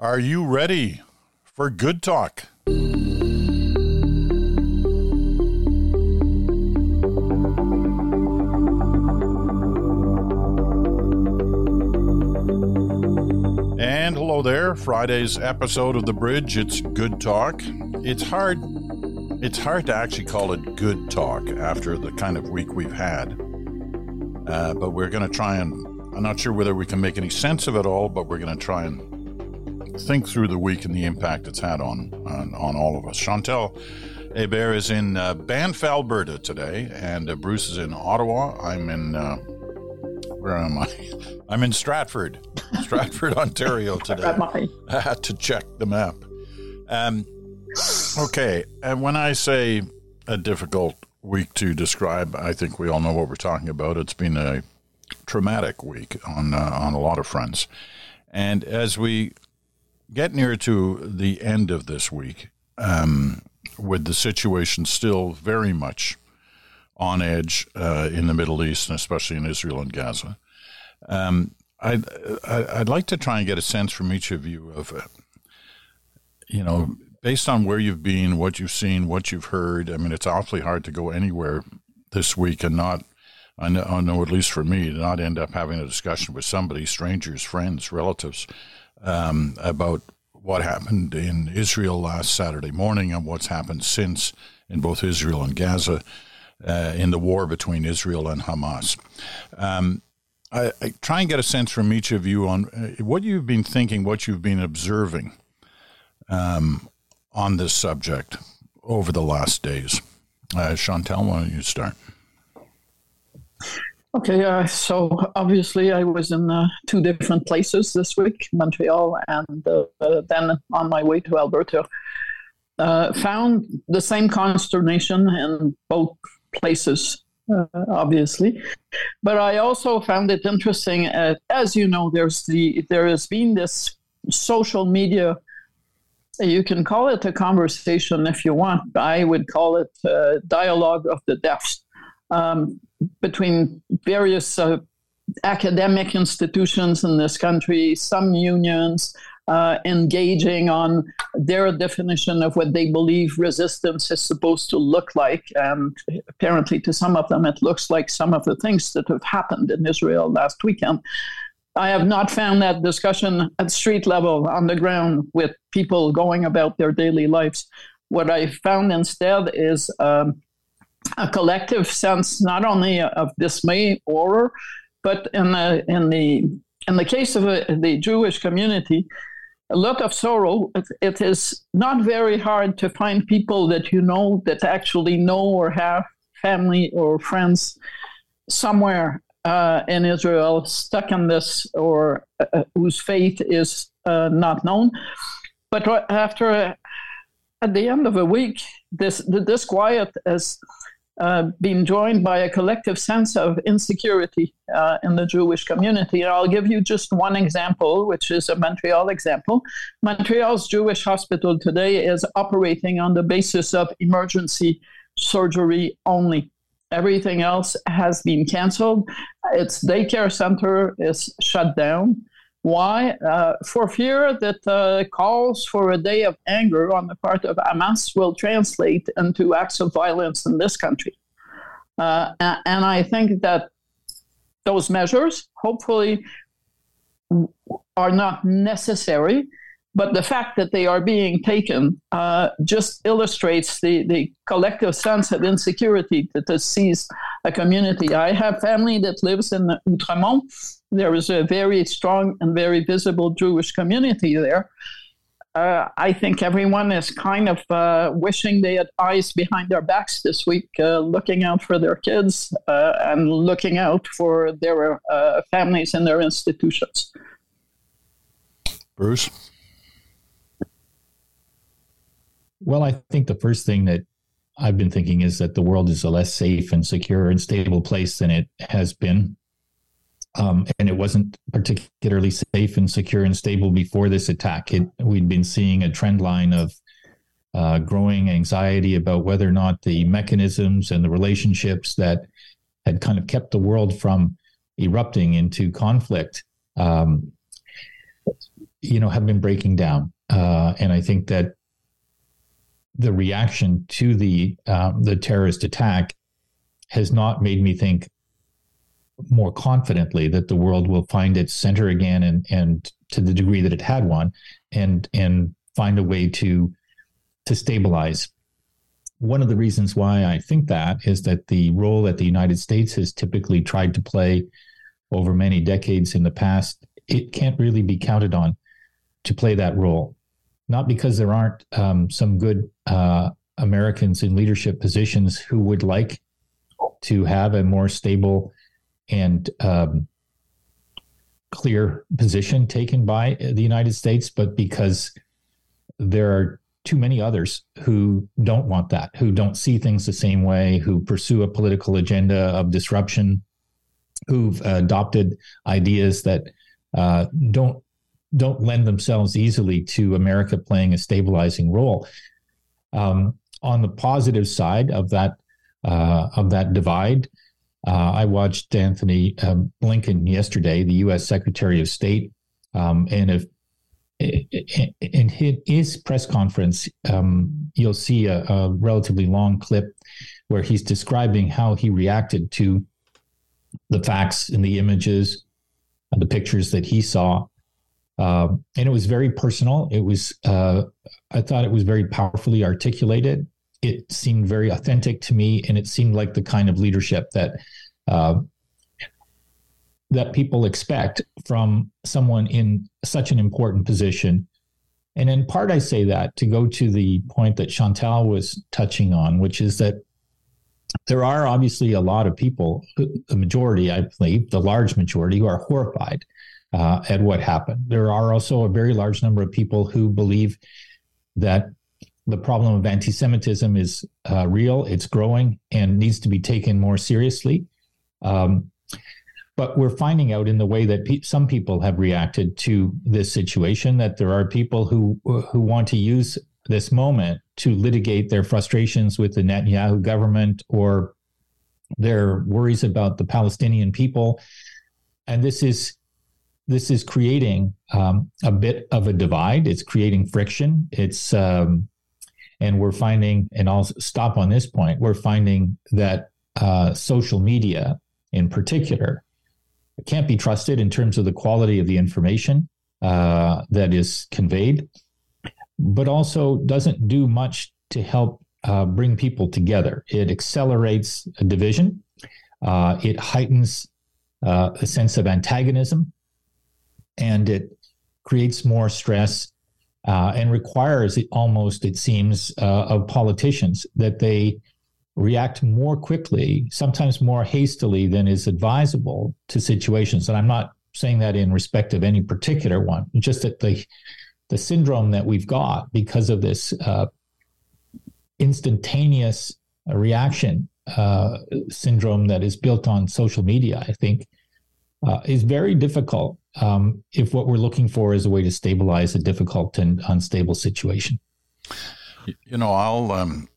Are you ready for good talk? And hello there, Friday's episode of The Bridge. It's Good Talk. It's hard it's hard to actually call it good talk after the kind of week we've had. Uh, but we're going to try and I'm not sure whether we can make any sense of it all, but we're going to try and think through the week and the impact it's had on on, on all of us. Chantal Hébert is in uh, Banff, Alberta today, and uh, Bruce is in Ottawa. I'm in uh, where am I? I'm in Stratford, Stratford, Ontario today. I had to check the map. Um, okay, and when I say a difficult week to describe, I think we all know what we're talking about. It's been a traumatic week on uh, on a lot of fronts, and as we get near to the end of this week, um, with the situation still very much on edge uh, in the Middle East and especially in Israel and Gaza. Um, I'd, I'd like to try and get a sense from each of you of, uh, you know, based on where you've been, what you've seen, what you've heard. I mean, it's awfully hard to go anywhere this week and not, I know, I know at least for me, to not end up having a discussion with somebody, strangers, friends, relatives, um, about what happened in Israel last Saturday morning and what's happened since in both Israel and Gaza uh, in the war between Israel and Hamas. Um, I, I, try and get a sense from each of you on uh, what you've been thinking, what you've been observing um, on this subject over the last days. Uh, Chantal, why don't you start? Okay, uh, so obviously I was in uh, two different places this week, Montreal and uh, then on my way to Alberta. Uh, found the same consternation in both places uh, obviously. But I also found it interesting. Uh, as you know, there's the there has been this social media. You can call it a conversation if you want. I would call it dialogue of the deaf um, between various uh, academic institutions in this country, some unions, uh, engaging on their definition of what they believe resistance is supposed to look like. And apparently, to some of them, it looks like some of the things that have happened in Israel last weekend. I have not found that discussion at street level on the ground with people going about their daily lives. What I found instead is um, a collective sense not only of dismay, horror, but in the in the in the case of a, the Jewish community, a lot of sorrow. It is not very hard to find people that you know that actually know or have family or friends somewhere uh, in Israel stuck in this or uh, whose fate is uh, not known. But after, uh, at the end of a week, this the disquiet has uh, been joined by a collective sense of insecurity uh, in the Jewish community. And I'll give you just one example, which is a Montreal example. Montreal's Jewish hospital today is operating on the basis of emergency surgery only. Everything else has been canceled. Its daycare center is shut down. Why? Uh, for fear that uh, calls for a day of anger on the part of Hamas will translate into acts of violence in this country. Uh, and I think that those measures, hopefully, are not necessary, but the fact that they are being taken uh, just illustrates the, the collective sense of insecurity that seized a community. I have family that lives in Outremont there is a very strong and very visible Jewish community there. Uh, I think everyone is kind of uh, wishing they had eyes behind their backs this week, uh, looking out for their kids uh, and looking out for their uh, families and their institutions. Bruce? Well, I think the first thing that I've been thinking is that the world is a less safe and secure and stable place than it has been um, and it wasn't particularly safe and secure and stable before this attack. It, we'd been seeing a trend line of uh, growing anxiety about whether or not the mechanisms and the relationships that had kind of kept the world from erupting into conflict um, you know, have been breaking down, uh, and I think that the reaction to the um, the terrorist attack has not made me think more confidently that the world will find its center again and and to the degree that it had one and and find a way to to stabilize one of the reasons why I think that is that the role that the United States has typically tried to play over many decades in the past, it can't really be counted on to play that role. Not because there aren't um, some good uh, Americans in leadership positions who would like to have a more stable and um, clear position taken by the United States, but because there are too many others who don't want that, who don't see things the same way, who pursue a political agenda of disruption, who've adopted ideas that uh, don't don't lend themselves easily to America playing a stabilizing role. Um, on the positive side of that uh, of that divide, uh, I watched Antony um, Blinken yesterday, the U.S. Secretary of State, um, and if in his press conference, um, you'll see a, a, relatively long clip where he's describing how he reacted to the facts and the images, and the pictures that he saw. Uh, and it was very personal. It was, uh, I thought it was very powerfully articulated. It seemed very authentic to me, and it seemed like the kind of leadership that uh, that people expect from someone in such an important position. And in part, I say that to go to the point that Chantal was touching on, which is that there are obviously a lot of people, the majority, I believe, the large majority, who are horrified uh, at what happened. There are also a very large number of people who believe that the problem of anti Semitism is uh, real, it's growing, and needs to be taken more seriously. Um, but we're finding out in the way that pe- some people have reacted to this situation that there are people who who want to use this moment to litigate their frustrations with the Netanyahu government or their worries about the Palestinian people, and this is this is creating um, a bit of a divide. It's creating friction. It's um, and we're finding, and I'll stop on this point. We're finding that uh, social media, in particular, can't be trusted in terms of the quality of the information uh, that is conveyed, but also doesn't do much to help uh, bring people together. It accelerates division, uh, it heightens uh, a sense of antagonism, and it creates more stress uh, and requires it almost, it seems, uh, of politicians that they react more quickly, sometimes more hastily than is advisable to situations. And I'm not saying that in respect of any particular one, just that the the syndrome that we've got because of this uh, instantaneous reaction uh, syndrome that is built on social media, I think, uh, is very difficult um, if what we're looking for is a way to stabilize a difficult and unstable situation. You know, I'll um,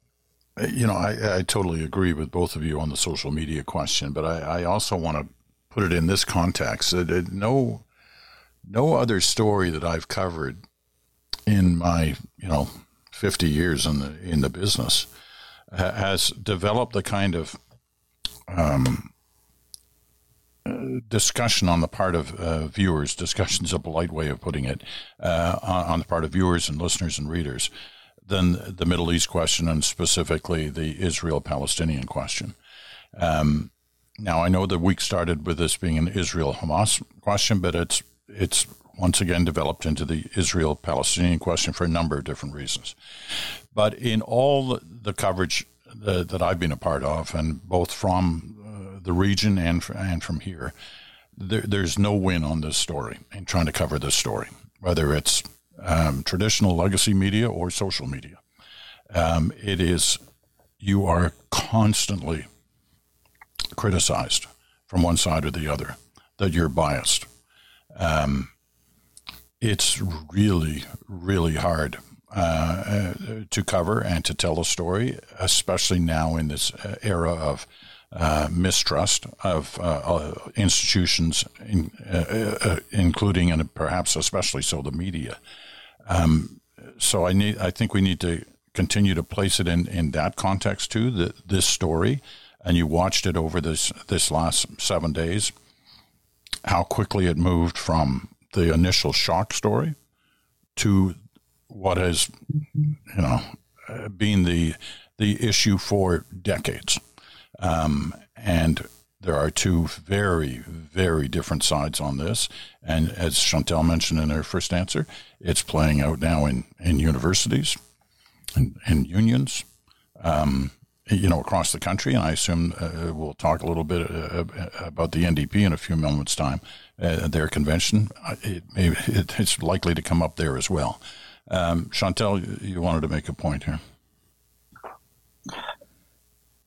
you know, I, I totally agree with both of you on the social media question, but I, I also want to put it in this context. no, no other story that I've covered in my, you know, 50 years in the in the business has developed the kind of um, discussion on the part of uh, viewers. Discussion is a polite way of putting it uh, on, on, the part of viewers and listeners and readers than the Middle East question and specifically the Israel Palestinian question. Um, now, I know the week started with this being an Israel Hamas question, but it's it's once again developed into the Israel Palestinian question for a number of different reasons. But in all the coverage that, that I've been a part of, and both from uh, the region and and from here, there, there's no win on this story in trying to cover this story, whether it's um, traditional legacy media or social media. Um, it is, you are constantly criticized from one side or the other that you're biased. Um, it's really, really hard uh, uh, to cover and to tell a story, especially now in this uh, era of uh, mistrust of uh, uh institutions, in, uh, including and perhaps especially so the media. Um, so I need, I think we need to continue to place it in, in that context too. The, this story, and you watched it over this this last seven days, how quickly it moved from the initial shock story to what has, you know, been the the issue for decades. Um, and there are two very, very different sides on this. And as Chantal mentioned in her first answer, it's playing out now in, in universities and, and unions, um, you know, across the country. And I assume uh, we'll talk a little bit uh, about the NDP in a few moments' time. Uh, their convention, it may, it, it's likely to come up there as well. Um, Chantal, you wanted to make a point here.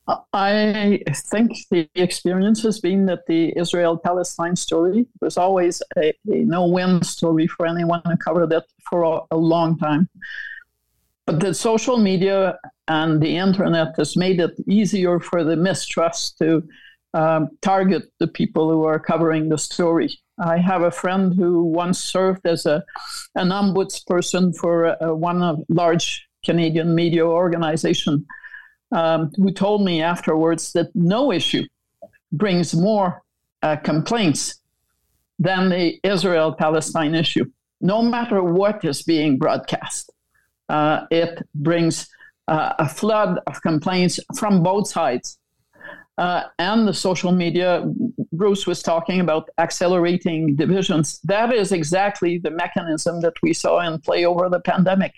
I think the experience has been that the Israel Palestine story was always a, a no win story for anyone who covered it for a, a, long time. But the social media and the internet has made it easier for the mistrust to um, target the people who are covering the story. I have a friend who once served as a, an ombudsperson for a, one of large Canadian media organization um, who told me afterwards that no issue brings more uh, complaints than the Israel Palestine issue. No matter what is being broadcast, uh, it brings uh, a flood of complaints from both sides. Uh, and the social media, Bruce was talking about accelerating divisions. That is exactly the mechanism that we saw in play over the pandemic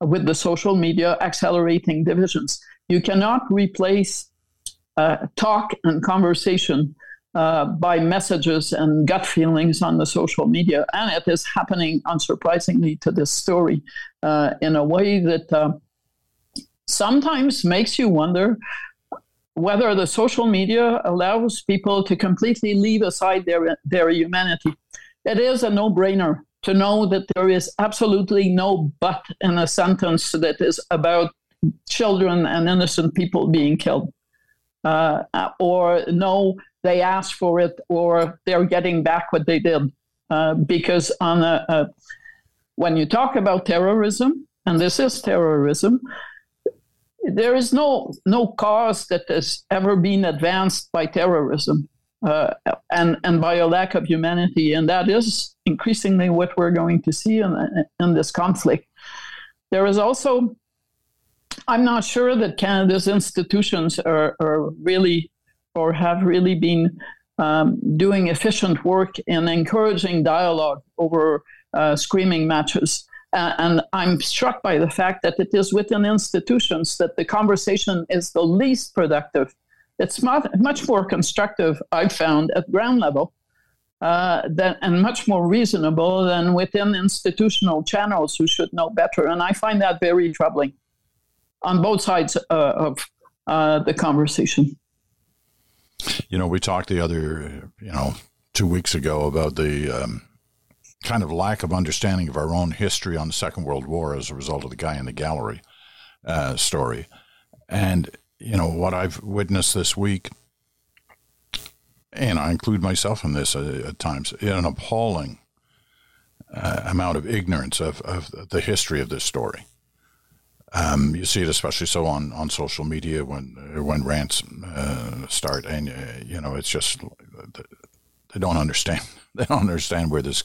with the social media accelerating divisions. You cannot replace uh, talk and conversation uh, by messages and gut feelings on the social media. And it is happening, unsurprisingly, to this story uh, in a way that uh, sometimes makes you wonder whether the social media allows people to completely leave aside their, their humanity. It is a no brainer to know that there is absolutely no but in a sentence that is about children and innocent people being killed. Uh, or no, they asked for it, or they're getting back what they did. Uh, because on a, a, when you talk about terrorism, and this is terrorism, there is no no cause that has ever been advanced by terrorism uh, and and by a lack of humanity, and that is increasingly what we're going to see in in this conflict. There is also I'm not sure that Canada's institutions are, are really or have really been um, doing efficient work in encouraging dialogue over uh, screaming matches. Uh, and I'm struck by the fact that it is within institutions that the conversation is the least productive. It's much more constructive, I've found, at ground level. Uh, than, and much more reasonable than within institutional channels who should know better. And I find that very troubling on both sides uh, of uh, the conversation. You know, we talked the other, you know, two weeks ago about the um, kind of lack of understanding of our own history on the Second World War as a result of the guy in the gallery uh, story. And, you know, what I've witnessed this week, and I include myself in this uh, at times, an appalling uh, amount of ignorance of, of the history of this story. Um, you see it especially so on, on social media when when rants uh, start, and uh, you know it's just they don't understand. They don't understand where this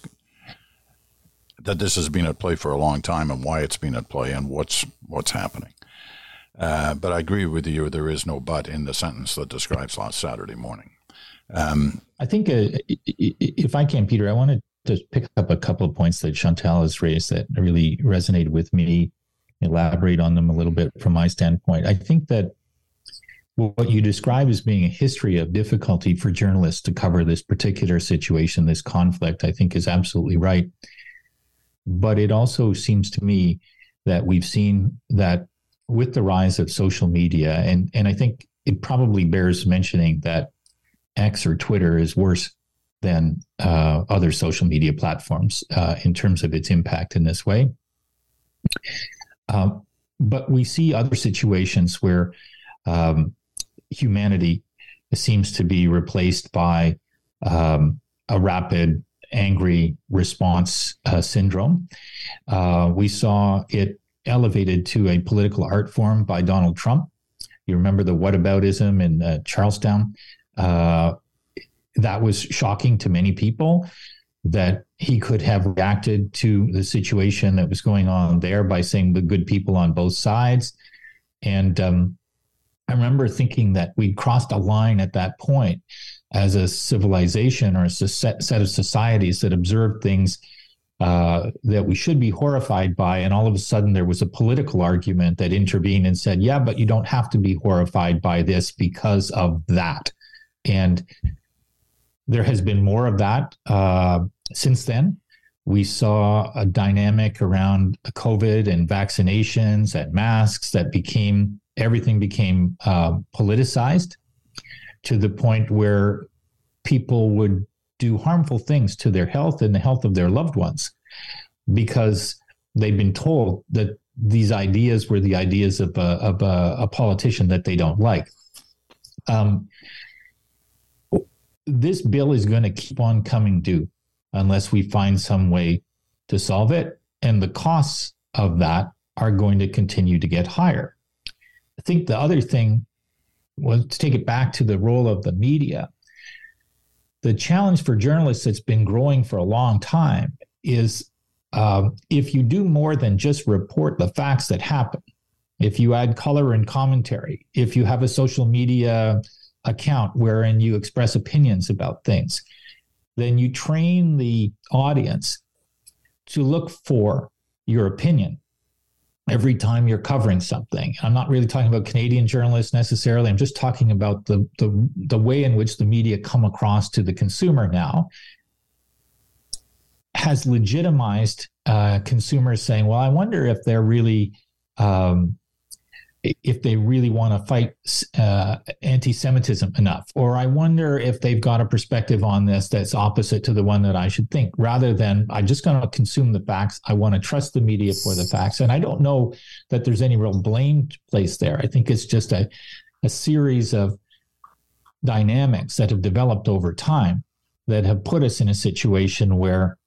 that this has been at play for a long time and why it's been at play and what's what's happening. Uh, but I agree with you. There is no but in the sentence that describes last Saturday morning. Um, I think uh, if I can, Peter, I wanted to pick up a couple of points that Chantal has raised that really resonated with me elaborate on them a little bit from my standpoint. I think that what you describe as being a history of difficulty for journalists to cover this particular situation, this conflict, I think is absolutely right. But it also seems to me that we've seen that with the rise of social media, and, and I think it probably bears mentioning that X or Twitter is worse than uh, other social media platforms uh, in terms of its impact in this way. Um, but we see other situations where um, humanity seems to be replaced by um, a rapid angry response uh, syndrome. Uh, we saw it elevated to a political art form by Donald Trump. You remember the whataboutism in uh, Charlestown? Uh, that was shocking to many people that he could have reacted to the situation that was going on there by saying the good people on both sides. And um, I remember thinking that we'd crossed a line at that point as a civilization or a set of societies that observed things uh, that we should be horrified by. And all of a sudden, there was a political argument that intervened and said, yeah, but you don't have to be horrified by this because of that. And there has been more of that uh, since then. We saw a dynamic around COVID and vaccinations and masks that became everything became uh, politicized to the point where people would do harmful things to their health and the health of their loved ones because they've been told that these ideas were the ideas of a, of a, a politician that they don't like. Um, this bill is going to keep on coming due unless we find some way to solve it. And the costs of that are going to continue to get higher. I think the other thing was to take it back to the role of the media. The challenge for journalists that's been growing for a long time is um, if you do more than just report the facts that happen, if you add color and commentary, if you have a social media account wherein you express opinions about things, then you train the audience to look for your opinion every time you're covering something. I'm not really talking about Canadian journalists necessarily. I'm just talking about the the, the way in which the media come across to the consumer now has legitimized uh, consumers saying, "Well, I wonder if they're really." Um, if they really want to fight uh, anti-Semitism enough, or I wonder if they've got a perspective on this that's opposite to the one that I should think, rather than I'm just going to consume the facts. I want to trust the media for the facts, and I don't know that there's any real blame placed there. I think it's just a a series of dynamics that have developed over time that have put us in a situation where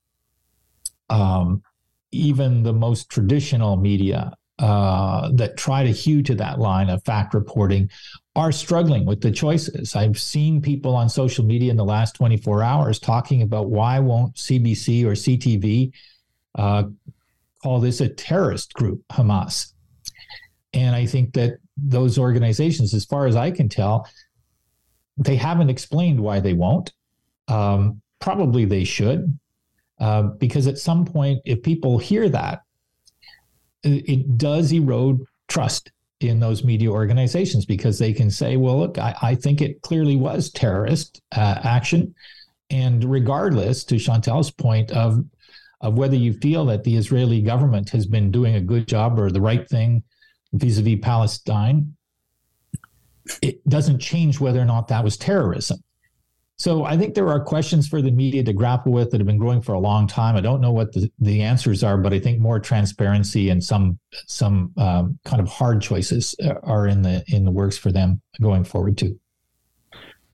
um, even the most traditional media uh, that try to hew to that line of fact reporting are struggling with the choices. I've seen people on social media in the last 24 hours talking about why won't CBC or CTV uh, call this a terrorist group, Hamas. And I think that those organizations, as far as I can tell, they haven't explained why they won't. Um, probably they should, uh, because at some point, if people hear that, it does erode trust in those media organizations because they can say, well, look, I, I think it clearly was terrorist uh, action. And regardless, to Chantal's point of, of whether you feel that the Israeli government has been doing a good job or the right thing vis a vis Palestine, it doesn't change whether or not that was terrorism. So I think there are questions for the media to grapple with that have been growing for a long time. I don't know what the, the answers are, but I think more transparency and some some um, kind of hard choices are in the in the works for them going forward too.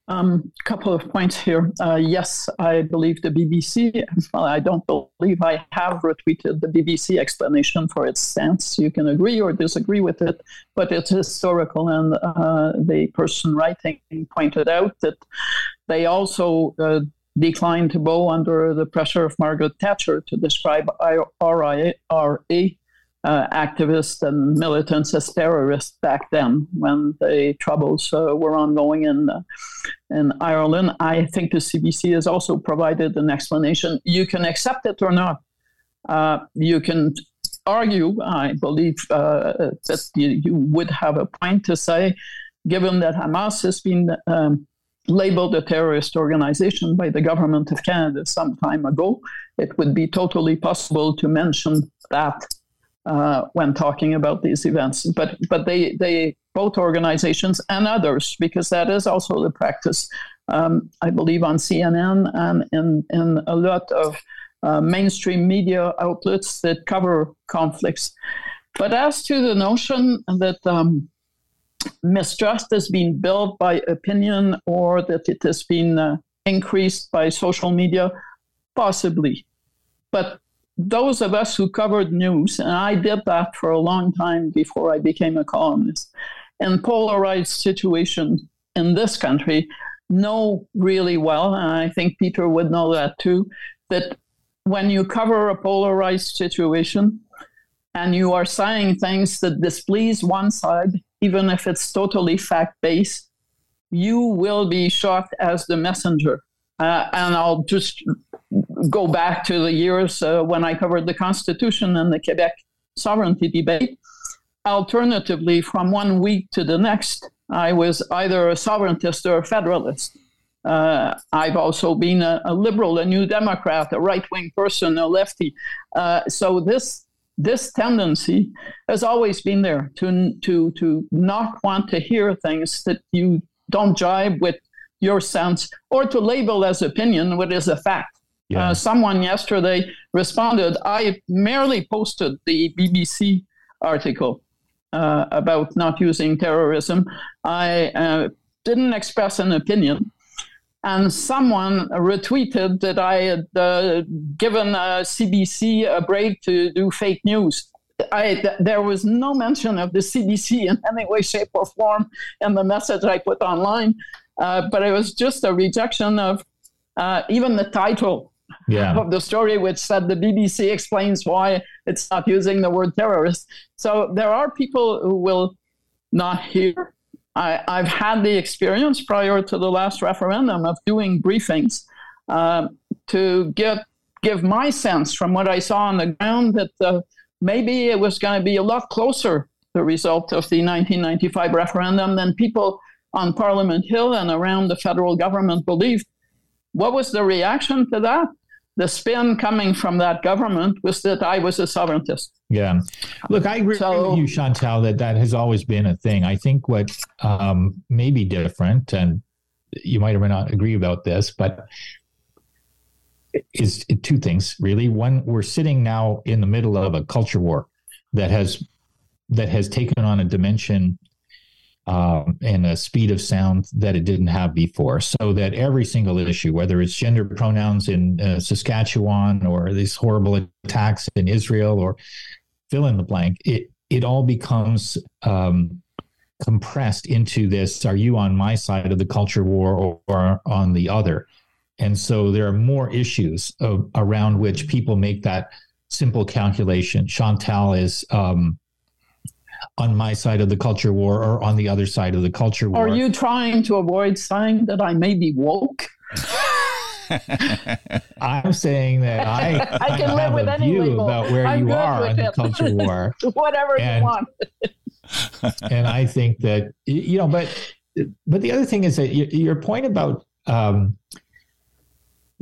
A um, couple of points here. Uh, yes, I believe the BBC. Well, I don't believe I have retweeted the BBC explanation for its stance. You can agree or disagree with it, but it's historical. And uh, the person writing pointed out that they also uh, declined to bow under the pressure of Margaret Thatcher to describe RIA, uh, activists and militants as terrorists back then when the troubles uh, were ongoing in uh, in Ireland. I think the CBC has also provided an explanation. You can accept it or not. Uh, you can argue, I believe, uh, that you, you, would have a point to say, given that Hamas has been um, labeled a terrorist organization by the government of Canada some time ago, it would be totally possible to mention that uh, when talking about these events. But but they they both organizations and others because that is also the practice. Um, I believe on CNN and in in a lot of uh, mainstream media outlets that cover conflicts. But as to the notion that um, mistrust has been built by opinion or that it has been uh, increased by social media? Possibly. But those of us who covered news, and I did that for a long time before I became a columnist, in polarized situations in this country, know really well, and I think Peter would know that too, that when you cover a polarized situation and you are saying things that displease one side, even if it's totally fact based, you will be shot as the messenger. Uh, and I'll just go back to the years uh, when I covered the Constitution and the Quebec sovereignty debate. Alternatively, from one week to the next, I was either a sovereigntist or a federalist. Uh, I've also been a, a, liberal, a new Democrat, a right wing person, a lefty. Uh, so this this tendency has always been there to to to not want to hear things that you don't jibe with your sense, or to label as opinion what is a fact. Yeah. Uh, someone yesterday responded, "I merely posted the BBC article." Uh, about not using terrorism. I uh, didn't express an opinion and someone retweeted that I had uh, given CBC a break to do fake news. I, th- there was no mention of the CBC in any way, shape, or form in the message I put online, uh, but it was just a rejection of uh, even the title yeah. of the story, which said the BBC explains why it's not using the word terrorist. So there are people who will not hear I, have had the experience prior to the last referendum of doing briefings uh, to get give my sense from what I saw on the ground that uh, maybe it was going to be a lot closer the result of the 1995 referendum than people on Parliament Hill and around the federal government believed. What was the reaction to that? The spin coming from that government was that I was a sovereigntist. Yeah. Look, I agree so, with you, Chantal, that that has always been a thing. I think what um, may be different, and you might or may not agree about this, but is two things really. One, we're sitting now in the middle of a culture war that has that has taken on a dimension um, and a speed of sound that it didn't have before. So that every single issue, whether it's gender pronouns in uh, Saskatchewan or these horrible attacks in Israel or fill in the blank, it it all becomes um, compressed into this: Are you on my side of the culture war or, or on the other? And so there are more issues of, around which people make that simple calculation. Chantal is um, on my side of the culture war or on the other side of the culture war. Are you trying to avoid saying that I may be woke? I'm saying that I, I can I live with any view label. about where I'm you are in the culture war. Whatever and, you want. and I think that you know, but but the other thing is that your point about um,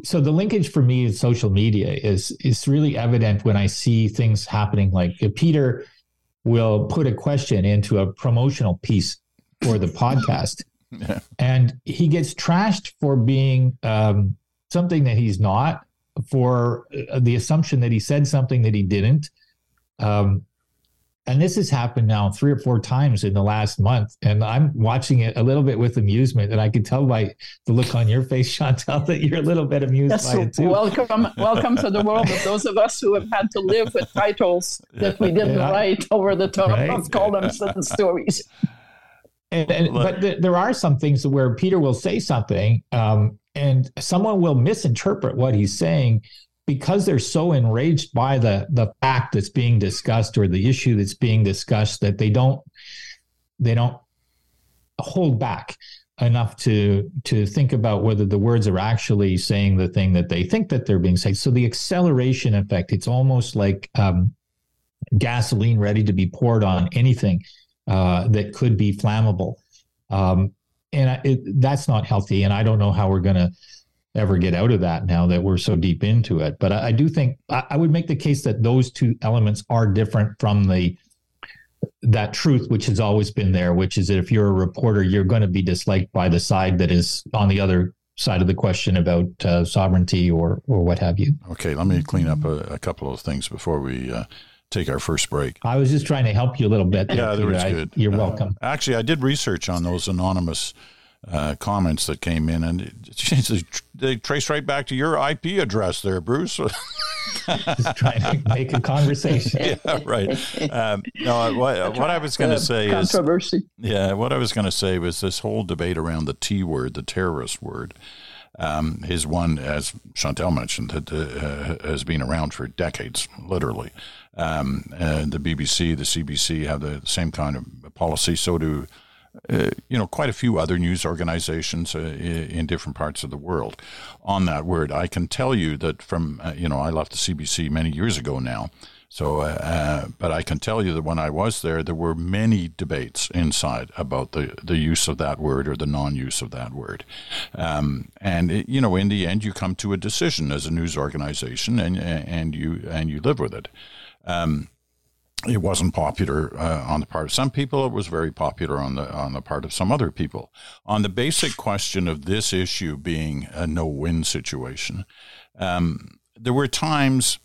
so the linkage for me is social media is is really evident when I see things happening like Peter will put a question into a promotional piece for the podcast. Yeah. And he gets trashed for being um, something that he's not, for uh, the assumption that he said something that he didn't. Um, and this has happened now three or four times in the last month and i'm watching it a little bit with amusement and i can tell by the look on your face chantal that you're a little bit amused yes, by it too welcome welcome to the world of those of us who have had to live with titles that we didn't yeah. write over the top right? of columns and stories and, and but th- there are some things where peter will say something um, and someone will misinterpret what he's saying because they're so enraged by the the fact that's being discussed or the issue that's being discussed that they don't they don't hold back enough to to think about whether the words are actually saying the thing that they think that they're being said. So the acceleration effect, it's almost like um, gasoline ready to be poured on anything uh, that could be flammable, um, and it, that's not healthy. And I don't know how we're going to ever get out of that now that we're so deep into it. But I, I do think I, I, would make the case that those two elements are different from the that truth which has always been there, which is that if you're a reporter, you're going to be disliked by the side that is on the other side of the question about uh, sovereignty or or what have you. Okay, let me clean up a, a couple of things before we uh, take our first break. I was just trying to help you a little bit. There, yeah, that was good. You're uh, welcome. Actually, I did research on those anonymous uh, comments that came in, and it, they, they trace right back to your IP address there, Bruce. Just trying to make a conversation. yeah, right. Um, no, what, what I was going to say is controversy. Yeah, what I was going to say was this whole debate around the T word, the terrorist word. Um, is one, as Chantal mentioned, that uh, has been around for decades, literally. Um, the BBC, the CBC have the same kind of policy. So do uh, you know, quite a few other news organizations uh, in different parts of the world on that word. I can tell you that from, uh, you know, I left the CBC many years ago now. So, uh, uh, but I can tell you that when I was there, there were many debates inside about the, the use of that word or the non use of that word. Um, and, it, you know, in the end, you come to a decision as a news organization and, and, you, and you live with it. Um, it wasn't popular uh, on the part of some people. It was very popular on the on the part of some other people. On the basic question of this issue being a no-win situation, um, there were times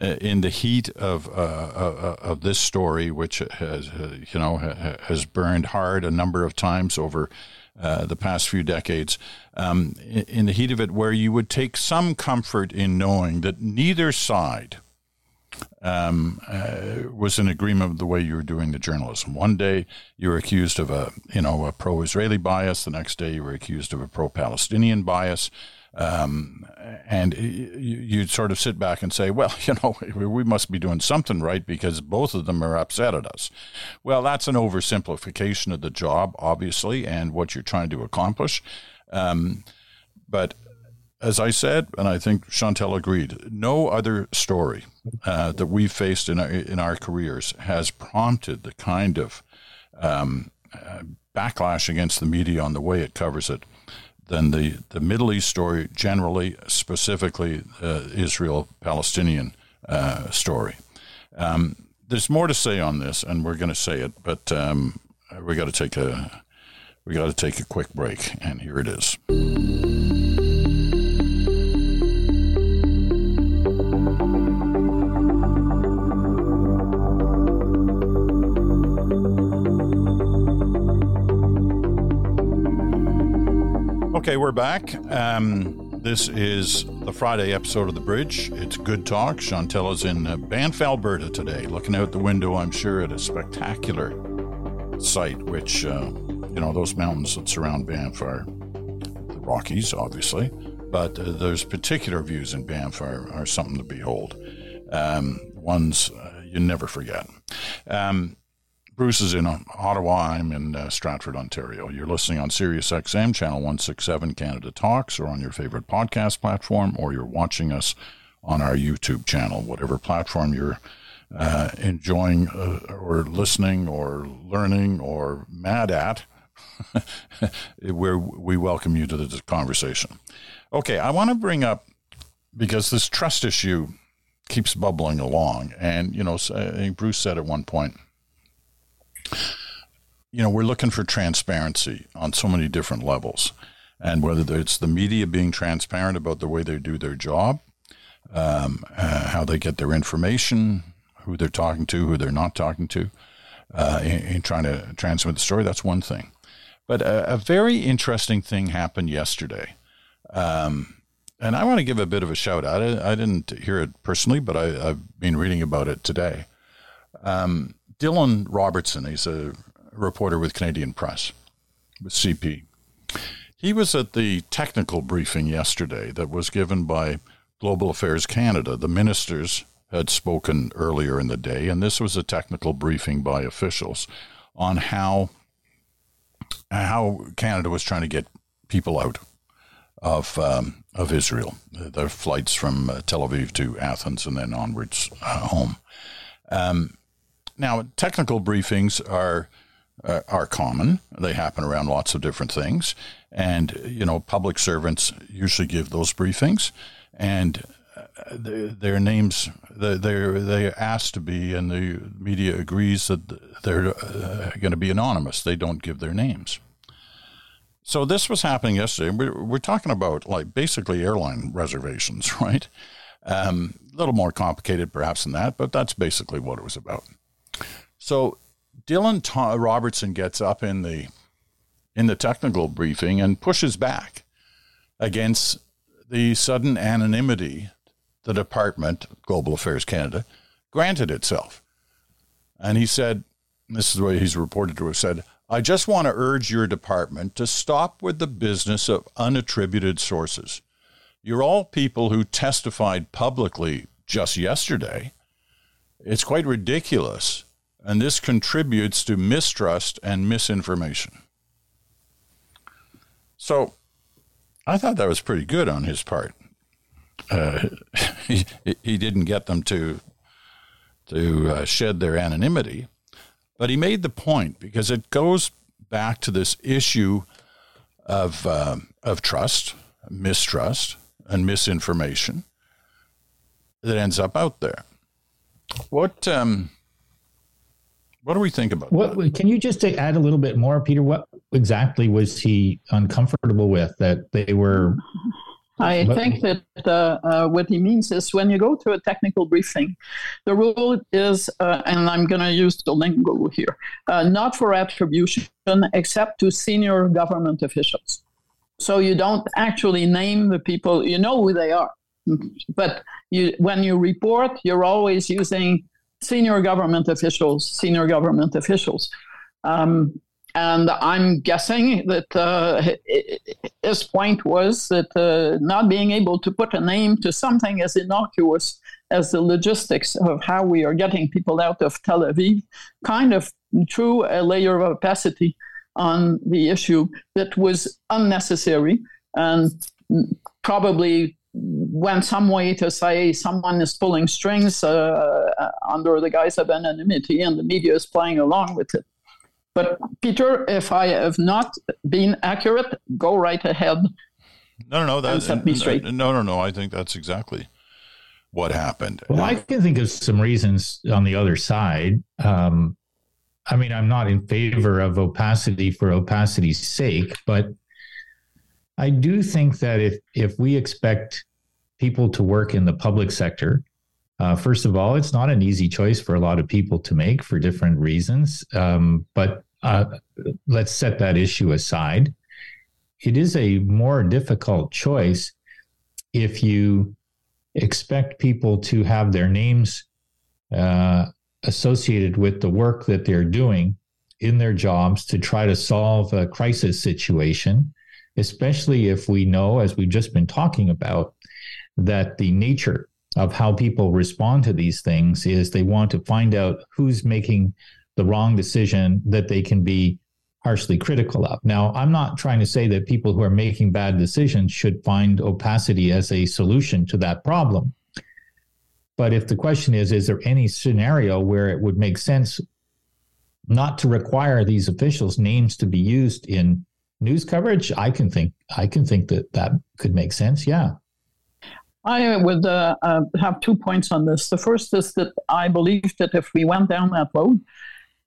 uh, in the heat of uh, uh, uh of this story, which has uh, you know has burned hard a number of times over. the past few decades, um, in the heat of it, where you would take some comfort in knowing that neither side um, uh, was in agreement with the way you were doing the journalism. One day you were accused of a you know a pro-Israeli bias. The next day you were accused of a pro-Palestinian bias. Um, and you, would sort of sit back and say, well, you know, we must be doing something right because both of them are upset at us. Well, that's an oversimplification of the job, obviously, and what you're trying to accomplish. Um, but as I said, and I think Chantal agreed, no other story uh, that we've faced in our, in our careers has prompted the kind of um, uh, backlash against the media on the way it covers it than the, the Middle East story generally, specifically uh, Israel Palestinian uh, story. Um, there's more to say on this, and we're going to say it, but um, we got to take a we got to take a quick break, and here it is. Okay, we're back. Um, this is the Friday episode of The Bridge. It's Good Talk. Chantal is in uh, Banff, Alberta today, looking out the window, I'm sure, at a spectacular sight, which, uh, you know, those mountains that surround Banff are the Rockies, obviously, but uh, there's particular views in Banff are, are something to behold. Um, ones uh, you never forget. Um, Bruce is in Ottawa. I'm in uh, Stratford, Ontario. You're listening on Sirius XM, channel 167 Canada Talks, or on your favorite podcast platform, or you're watching us on our YouTube channel, whatever platform you're uh, enjoying uh, or listening or learning or mad at. where we welcome you to the conversation. Okay, I want to bring up because this trust issue keeps bubbling along, and you know, Bruce said at one point you know, we're looking for transparency on so many different levels. And whether it's the media being transparent about the way they do their job, um, uh, how they get their information, who they're talking to, who they're not talking to, uh, in, in, trying to transmit the story, that's one thing. But a, a very interesting thing happened yesterday. Um, and I want to give a bit of a shout out. I, I didn't hear it personally, but I, have been reading about it today. Um, Dylan Robertson, he's a reporter with Canadian Press, with CP. He was at the technical briefing yesterday that was given by Global Affairs Canada. The ministers had spoken earlier in the day, and this was a technical briefing by officials on how how Canada was trying to get people out of um, of Israel, their flights from uh, Tel Aviv to Athens and then onwards uh, home. Um, now, technical briefings are uh, are common. They happen around lots of different things, and you know, public servants usually give those briefings, and uh, their names they're they're asked to be, and the media agrees that they're uh, going to be anonymous. They don't give their names. So this was happening yesterday. We're, we're talking about like basically airline reservations, right? Um, a little more complicated, perhaps, than that, but that's basically what it was about. So Dylan Robertson gets up in the in the technical briefing and pushes back against the sudden anonymity the Department, Global Affairs Canada, granted itself. And he said, this is what he's reported to have said, I just want to urge your department to stop with the business of unattributed sources. You're all people who testified publicly just yesterday. It's quite ridiculous, and this contributes to mistrust and misinformation. So I thought that was pretty good on his part. Uh, he, he didn't get them to to uh, shed their anonymity, but he made the point because it goes back to this issue of uh, of trust, mistrust, and misinformation that ends up out there. What um, what do we think about what, that? Can you just add a little bit more, Peter? What exactly was he uncomfortable with that they were? I but, think that uh, uh, what he means is when you go to a technical briefing, the rule is, uh, and I'm going to use the lingo here, uh, not for attribution except to senior government officials. So you don't actually name the people, you know who they are. But you, when you report, you're always using senior government officials, senior government officials. Um, and I'm guessing that uh, his point was that uh, not being able to put a name to something as innocuous as the logistics of how we are getting people out of Tel Aviv kind of threw a layer of opacity on the issue that was unnecessary and probably went some way to say someone is pulling strings uh, uh, under the guise of anonymity and the media is playing along with it. But Peter, if I have not been accurate, go right ahead. No, no, no. That, set me straight. No, no, no. I think that's exactly what happened. Well, I can think of some reasons on the other side. Um, I mean, I'm not in favor of opacity for opacity's sake, but I do think that if if we expect people to work in the public sector, uh, first of all, it's not an easy choice for a lot of people to make for different reasons. Um, but uh, let's set that issue aside. It is a more difficult choice if you expect people to have their names uh, associated with the work that they're doing in their jobs to try to solve a crisis situation, especially if we know, as we've just been talking about, that the nature of how people respond to these things is they want to find out who's making the wrong decision that they can be harshly critical of. Now, I'm not trying to say that people who are making bad decisions should find opacity as a solution to that problem. But if the question is, is there any scenario where it would make sense not to require these officials' names to be used in news coverage? I can think I can think that that could make sense. Yeah. I would uh, uh, have two points on this. The first is that I believe that if we went down that road,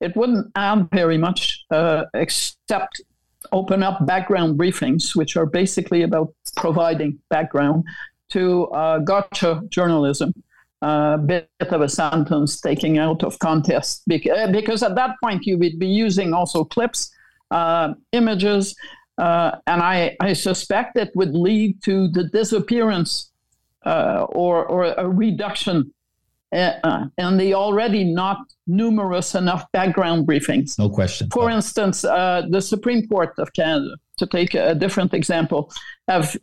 it wouldn't add very much uh, except open up background briefings, which are basically about providing background to uh, gotcha journalism a bit of a sentence taking out of context uh, because at that point you would be using also clips, uh, images, uh, and I, I suspect it would lead to the disappearance uh, or, or a reduction uh, in the already not numerous enough background briefings. No question. For instance, uh, the Supreme Court of Canada, to take a different example, have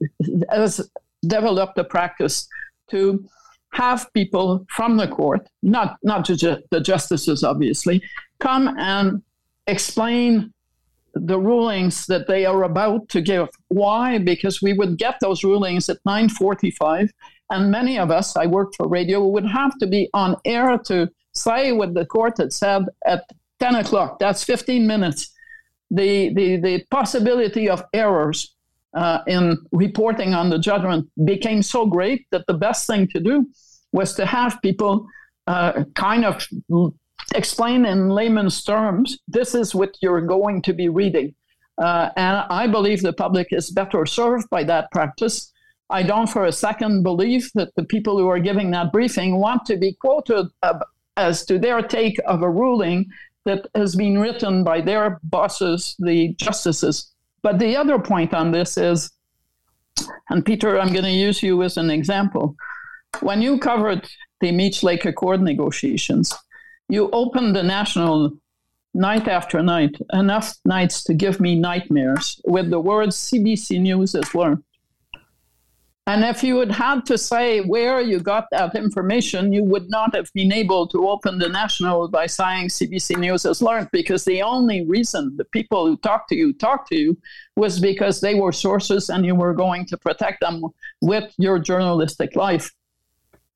has developed a practice to have people from the court, not not ju- the justices, obviously, come and explain the rulings that they are about to give. Why? Because we would get those rulings at 9:45, and many of us, I work for radio, would have to be on air to say what the court had said at 10 o'clock. That's 15 minutes. The the the possibility of errors uh, in reporting on the judgment became so great that the best thing to do was to have people uh, kind of explain in layman's terms this is what you're going to be reading. Uh, and I believe the public is better served by that practice I don't for a second believe that the people who are giving that briefing want to be quoted as to their take of a ruling that has been written by their bosses, the justices. But the other point on this is, and Peter, I'm going to use you as an example. When you covered the Meech Lake Accord negotiations, you opened the national night after night, enough nights to give me nightmares with the words CBC News has learned. And if you had had to say where you got that information, you would not have been able to open the national by saying CBC News has learned, because the only reason the people who talked to you talked to you was because they were sources and you were going to protect them with your journalistic life.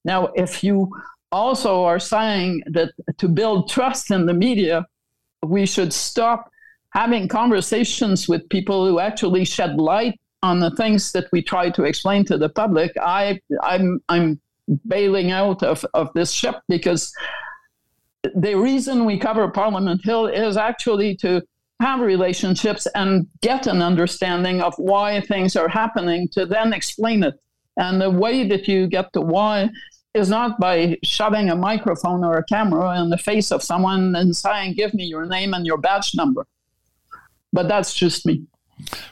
Now, if you also are saying that to build trust in the media, we should stop having conversations with people who actually shed light on the things that we try to explain to the public, I I'm I'm bailing out of, of this ship because the reason we cover Parliament Hill is actually to have relationships and get an understanding of why things are happening to then explain it. And the way that you get to why is not by shoving a microphone or a camera in the face of someone and saying, Give me your name and your badge number. But that's just me.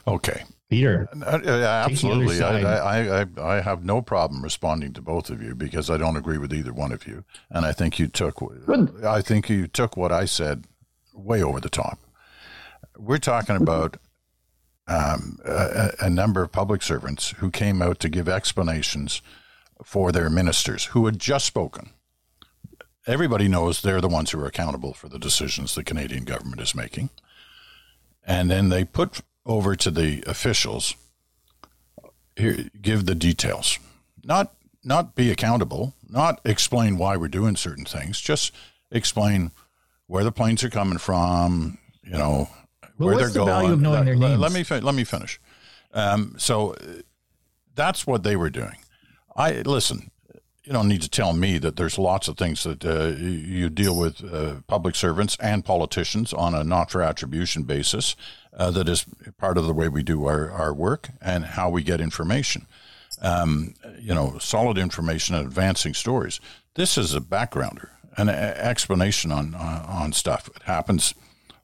Okay. Peter. Uh, uh absolutely. I, I, I, I, have no problem responding to both of you because I don't agree with either one of you. And I think you took, Good. I think you took what I said way over the top. We're talking about um, a, a number of public servants who came out to give explanations for their ministers who had just spoken. Everybody knows they're the ones who are accountable for the decisions the Canadian government is making. And then they put over to the officials. Here, give the details. Not not be accountable. Not explain why we're doing certain things. Just explain where the planes are coming from. You know where they're the going. Let, let, me let me finish. Um, so that's what they were doing. I listen you don't need to tell me that there's lots of things that uh, you deal with uh, public servants and politicians on a not for attribution basis uh, that is part of the way we do our, our work and how we get information. Um, you know, solid information and advancing stories. This is a backgrounder, an explanation on, on, on stuff. It happens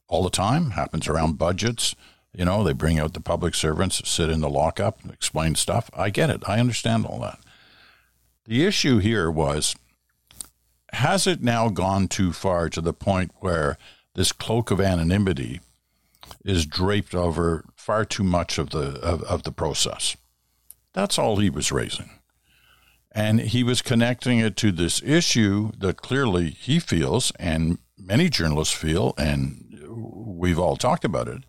all the time, happens around budgets. You know, they bring out the public servants, sit in the lockup, explain stuff. I get it. I understand all that. The issue here was has it now gone too far to the point where this cloak of anonymity is draped over far too much of the of, of the process? That's all he was raising. And he was connecting it to this issue that clearly he feels, and many journalists feel, and we've all talked about it,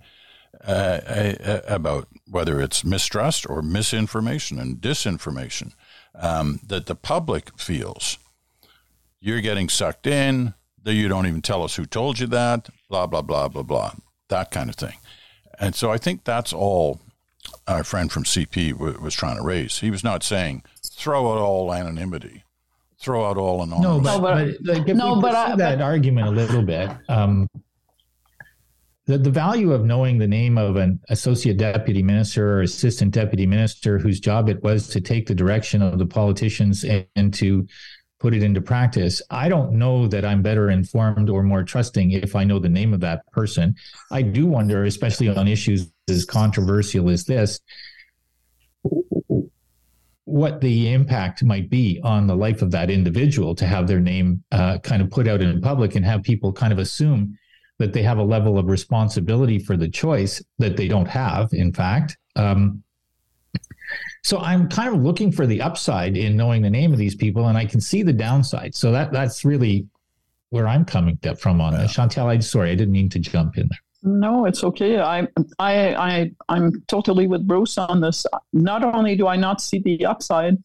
uh, about whether it's mistrust or misinformation and disinformation um, that the public feels. You're getting sucked in, that you don't even tell us who told you that, blah, blah, blah, blah, blah, that kind of thing. And so I think that's all our friend from CP w- was trying to raise. He was not saying throw out all anonymity, throw out all anonymity. No, but, but, like, if no, we but I, that but, argument a little bit, um, the, the value of knowing the name of an associate deputy minister or assistant deputy minister whose job it was to take the direction of the politicians and, and to put it into practice. I don't know that I'm better informed or more trusting if I know the name of that person. I do wonder, especially on issues as controversial as this, what the impact might be on the life of that individual to have their name uh, kind of put out in public and have people kind of assume that they have a level of responsibility for the choice that they don't have, in fact. Um, so I'm kind of looking for the upside in knowing the name of these people, and I can see the downside. So that that's really where I'm coming from on this. Chantal, I sorry, I didn't mean to jump in there. No, it's okay. I, I, I, I'm totally with Bruce on this. Not only do I not see the upside,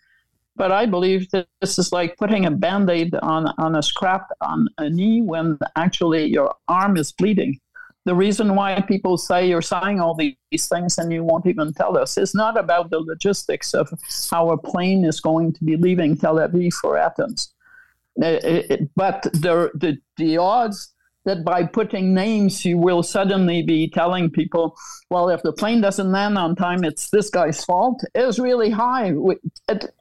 but I believe that this is like putting a band aid on, on a scrap on a knee when actually your arm is bleeding. The reason why people say you're saying all these things and you won't even tell us is not about the logistics of how a plane is going to be leaving Tel Aviv for Athens. Uh, it, it, but the, the, the odds that by putting names, you will suddenly be telling people, well, if the plane doesn't land on time, it's this guy's fault, is really high. It,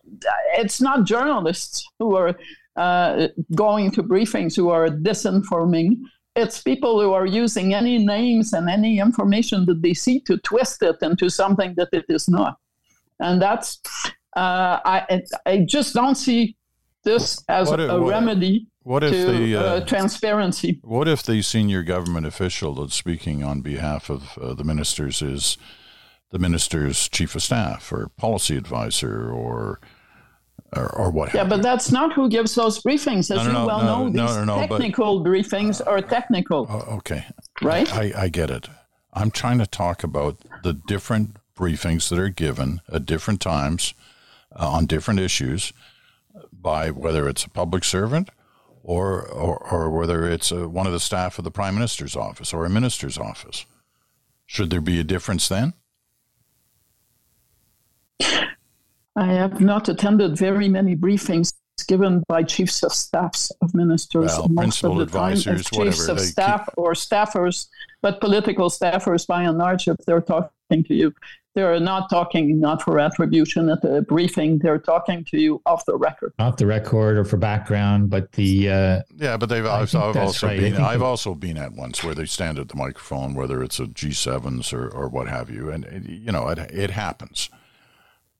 it's not journalists who are uh, going to briefings who are disinforming. It's people who are using any names and any information that they see to twist it into something that it is not. And that's, uh, I, I just don't see this as what, a what, remedy what if to the, uh, uh, transparency. What if the senior government official that's speaking on behalf of uh, the ministers is the minister's chief of staff or policy advisor or or, or what? Yeah, but that's not who gives those briefings. As no, no, you well no, know, these technical but, briefings are technical. Oh, okay, right? I, I, I get it. I'm trying to talk about the different briefings that are given at different times uh, on different issues by whether it's a public servant or, or, or whether it's a, one of the staff of the prime minister's office or a minister's office. Should there be a difference then? I have not attended very many briefings given by chiefs of staffs of ministers well, most of the advisors, time chiefs of staff keep... or staffers, but political staffers by and large, if they're talking to you, they're not talking not for attribution at the briefing. They're talking to you off the record, off the record, or for background. But the uh, yeah, but they've I've, I've also right. been I've also been at ones where they stand at the microphone, whether it's a G sevens or or what have you, and you know it it happens.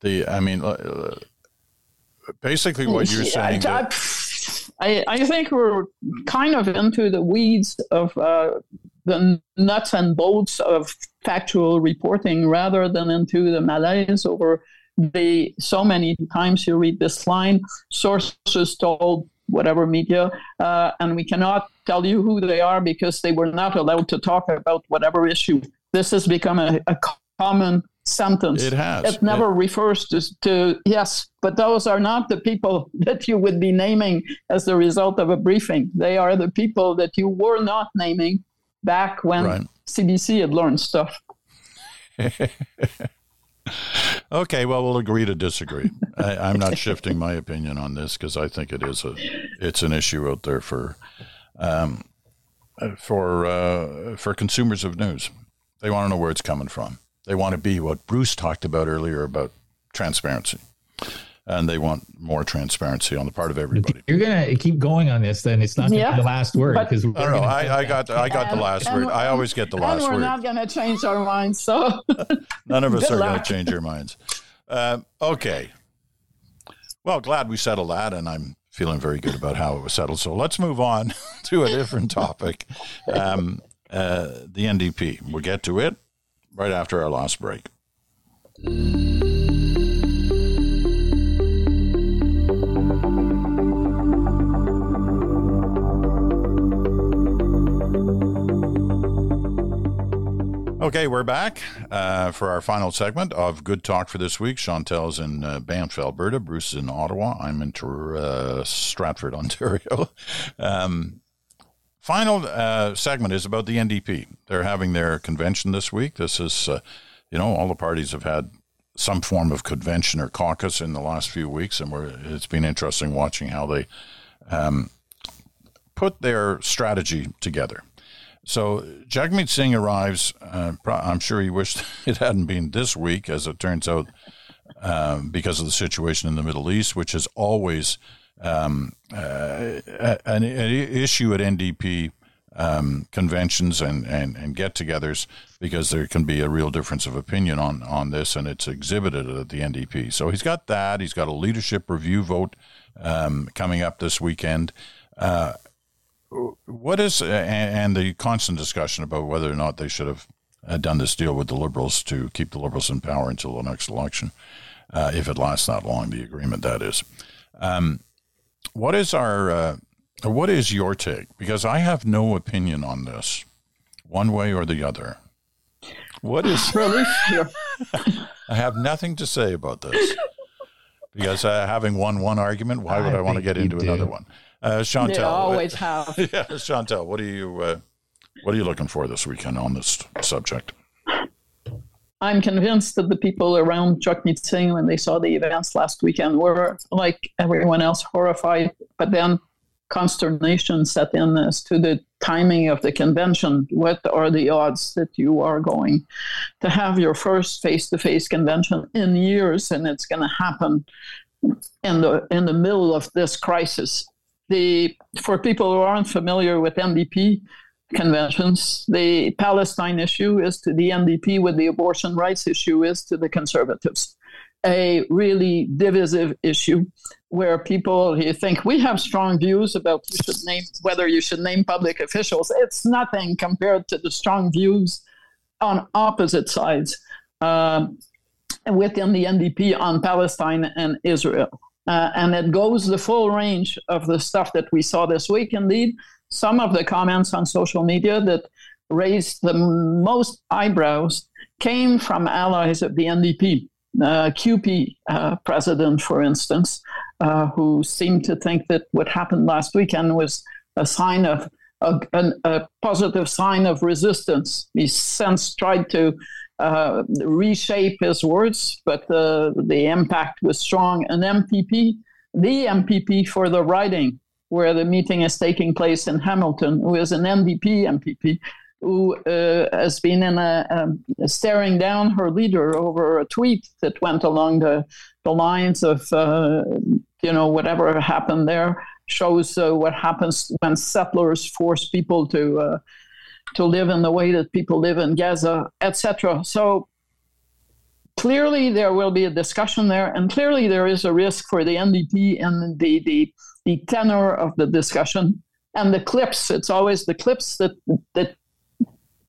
The I mean, uh, basically what you're saying. I, I, I think we're kind of into the weeds of uh, the nuts and bolts of factual reporting rather than into the malaise over the so many times you read this line sources told whatever media uh, and we cannot tell you who they are because they were not allowed to talk about whatever issue. This has become a, a common sentence. It has. It never it, refers to, to yes but those are not the people that you would be naming as the result of a briefing. They are the people that you were not naming back when right. CBC had learned stuff. okay, well, we'll agree to disagree. I, am not shifting my opinion on this because I think it is a it's an issue out there for um, for uh, for consumers of news. They want to know where it's coming from. They want to be what Bruce talked about earlier about transparency and they want more transparency on the part of everybody. You're gonna keep going on this, then it's not yeah, the last word because I don't know. I, I, got I got and, the last word. I always get the last we're word. We're not gonna change our minds, so none of us are luck. gonna change our minds. Uh, okay. Well, glad we settled that, and I'm feeling very good about how it was settled. So let's move on to a different topic. Um, uh, the NDP. We'll get to it right after our last break. Okay, we're back uh, for our final segment of Good Talk for this week. Chantal's in uh, Banff, Alberta. Bruce is in Ottawa. I'm in uh, Stratford, Ontario. Um, final uh, segment is about the NDP. They're having their convention this week. This is, uh, you know, all the parties have had some form of convention or caucus in the last few weeks, and it's been interesting watching how they um, put their strategy together. So Jagmeet Singh arrives. Uh, I'm sure he wished it hadn't been this week, as it turns out, um, because of the situation in the Middle East, which is always um, uh, an, an, issue at NDP um, conventions and, and, and get-togethers, because there can be a real difference of opinion on, on this, and it's exhibited at the NDP. So he's got that. He's got a leadership review vote um, coming up this weekend. Uh, what is and the constant discussion about whether or not they should have uh, done this deal with the Liberals to keep the Liberals in power until the next election, uh, if it lasts that long, the agreement that is. Um, what is our uh, what is your take? Because I have no opinion on this, one way or the other. What is really? I have nothing to say about this because uh, having won one argument, why would I, I want to get into do. another one? Uh, Chantal, they always have. yeah, Chantal, what are you uh, what are you looking for this weekend on this subject? I'm convinced that the people around Jagmeet Singh, when they saw the events last weekend, were like everyone else horrified. But then consternation set in as to the timing of the convention. What are the odds that you are going to have your first face-to-face convention in years, and it's going to happen in the in the middle of this crisis? The for people who aren't familiar with NDP conventions, the Palestine issue is to the NDP what the abortion rights issue is to the conservatives a really divisive issue where people you think we have strong views about you should name whether you should name public officials. It's nothing compared to the strong views on opposite sides um, within the NDP on Palestine and Israel. Uh, and it goes the full range of the stuff that we saw this week. Indeed, some of the comments on social media that raised the most eyebrows came from allies of the NDP uh, CUPE uh, president, for instance, uh, who seemed to think that what happened last weekend was a sign of a, a, a positive sign of resistance. He since tried to uh, reshape his words, but the, impact was strong. An MPP, the MPP for the riding, where the meeting is taking place in Hamilton, who is an NDP MPP, who uh, has been in a, a, staring down her leader over a tweet that went along the, the lines of, uh, you know, whatever happened there shows uh, what happens when settlers force people to uh, to live in the way that people live in Gaza, etc. So clearly there will be a discussion there, and clearly there is a risk for the NDP and the the, the tenor of the discussion and the clips. It's always the clips that that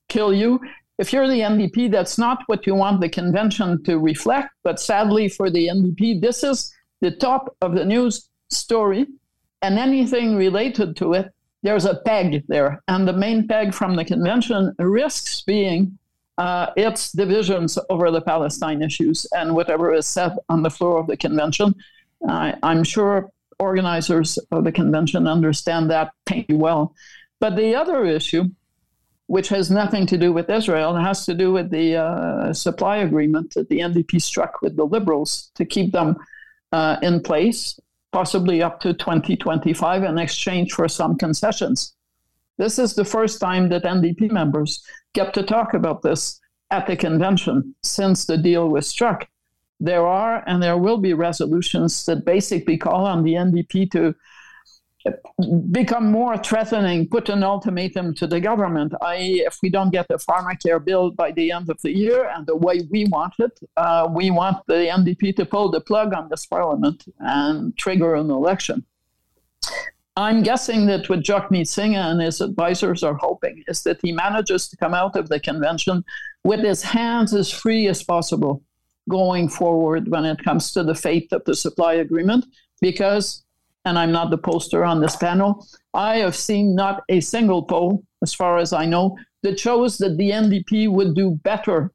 kill you. If you're the NDP, that's not what you want the convention to reflect. But sadly for the NDP, this is the top of the news story. And anything related to it, there's a peg there. And the main peg from the convention risks being uh, its divisions over the Palestine issues and whatever is said on the floor of the convention. Uh, I'm sure organizers of the convention understand that pretty well. But the other issue which has nothing to do with Israel. It has to do with the uh, supply agreement that the NDP struck with the Liberals to keep them uh, in place, possibly up to 2025, in exchange for some concessions. This is the first time that NDP members get to talk about this at the convention since the deal was struck. There are and there will be resolutions that basically call on the NDP to become more threatening, put an ultimatum to the government, i.e., if we don't get the pharmacare bill by the end of the year and the way we want it, uh, we want the NDP to pull the plug on this parliament and trigger an election. I'm guessing that what Jagmeet Singh and his advisors are hoping is that he manages to come out of the convention with his hands as free as possible going forward when it comes to the fate of the supply agreement, because and I'm not the poster on this panel, I have seen not a single poll, as far as I know, that shows that the NDP would do better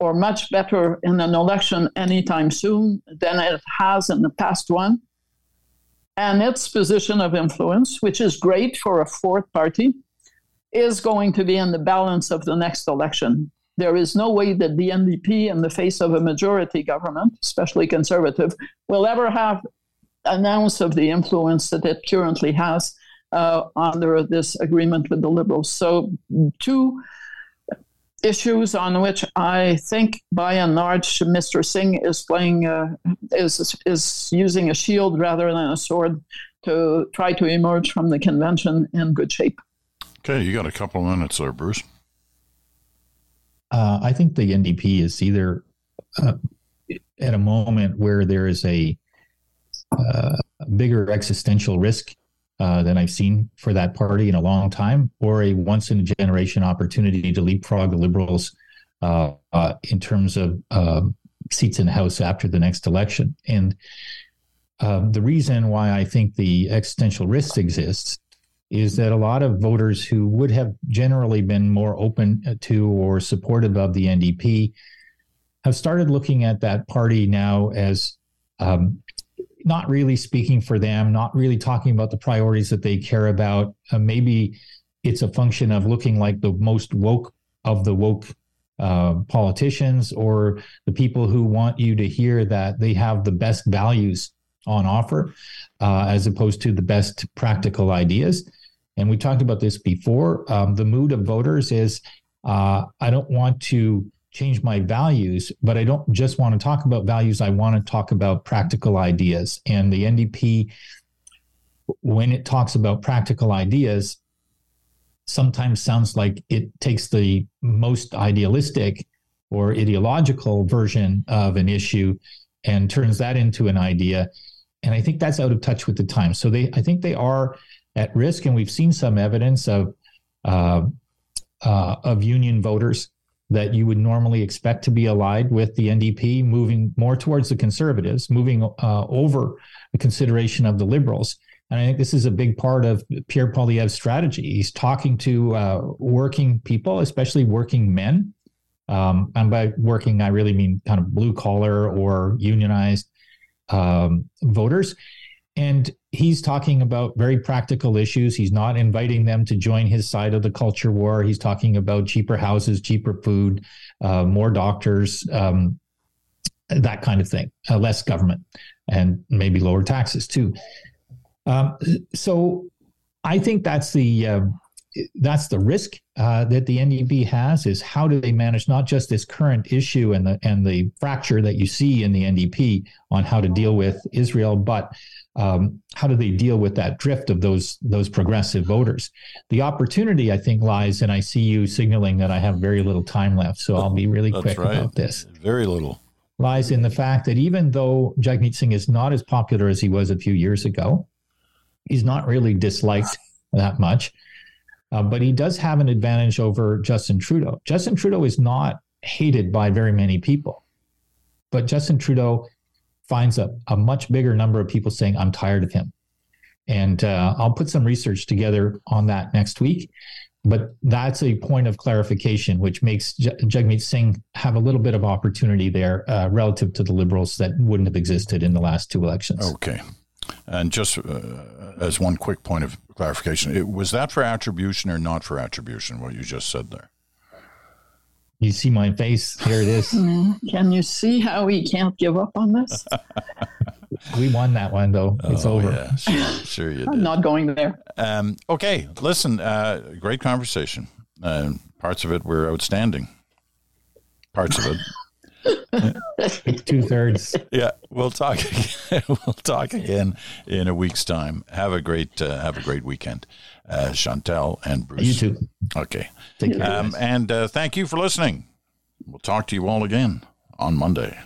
or much better in an election anytime soon than it has in the past one. And its position of influence, which is great for a fourth party, is going to be in the balance of the next election. There is no way that the NDP, in the face of a majority government, especially conservative, will ever have an ounce of the influence that it currently has uh, under this agreement with the Liberals. So, two issues on which I think, by and large, Mr. Singh is playing uh, is is using a shield rather than a sword to try to emerge from the convention in good shape. Okay, you got a couple of minutes there, Bruce. Uh, I think the NDP is either uh, at a moment where there is a uh, bigger existential risk uh, than I've seen for that party in a long time, or a once in a generation opportunity to leapfrog the Liberals uh, uh, in terms of um, seats in the House after the next election. And um, the reason why I think the existential risk exists is that a lot of voters who would have generally been more open to or supportive of the NDP have started looking at that party now as um, not really speaking for them, not really talking about the priorities that they care about. Uh, maybe it's a function of looking like the most woke of the woke uh, politicians or the people who want you to hear that they have the best values on offer, uh, as opposed to the best practical ideas. And we talked about this before. Um, the mood of voters is uh, I don't want to change my values, but I don't just want to talk about values. I want to talk about practical ideas. And the NDP, when it talks about practical ideas, sometimes sounds like it takes the most idealistic or ideological version of an issue and turns that into an idea. And I think that's out of touch with the time. So they, I think they are at risk, and we've seen some evidence of uh, uh, of union voters that you would normally expect to be allied with the NDP, moving more towards the conservatives, moving uh, over the consideration of the liberals. And I think this is a big part of Pierre Poilievre's strategy. He's talking to uh, working people, especially working men. Um, and by working, I really mean kind of blue collar or unionized um, voters. And he's talking about very practical issues. He's not inviting them to join his side of the culture war. He's talking about cheaper houses, cheaper food, uh, more doctors, um, that kind of thing, uh, less government, and maybe lower taxes too. Um, so I think that's the uh, that's the risk uh, that the NDP has is how do they manage not just this current issue and the and the fracture that you see in the NDP on how to deal with Israel, but um, how do they deal with that drift of those those progressive voters? The opportunity, I think, lies, and I see you signaling that I have very little time left, so I'll be really That's quick right. about this. Very little. Lies in the fact that even though Jagmeet Singh is not as popular as he was a few years ago, he's not really disliked that much. Uh, but he does have an advantage over Justin Trudeau. Justin Trudeau is not hated by very many people, but Justin Trudeau finds a, a much bigger number of people saying, I'm tired of him. And uh, I'll put some research together on that next week. But that's a point of clarification, which makes J- Jagmeet Singh have a little bit of opportunity there uh, relative to the Liberals that wouldn't have existed in the last two elections. Okay. And just uh, as one quick point of clarification, it, was that for attribution or not for attribution, what you just said there? You see my face. Here it is. Can you see how we can't give up on this? we won that one, though. It's Oh, over. Yeah, sure, sure you I'm not going there. Um, okay, listen, uh, great conversation. Uh, parts of it were outstanding. Parts of it. Two thirds. Yeah, we'll talk. Again. we'll talk again in a week's time. Have a great uh, have a great weekend, uh, Chantal and Bruce. You too. Okay, Take care. um, and uh, thank you for listening. We'll talk to you all again on Monday.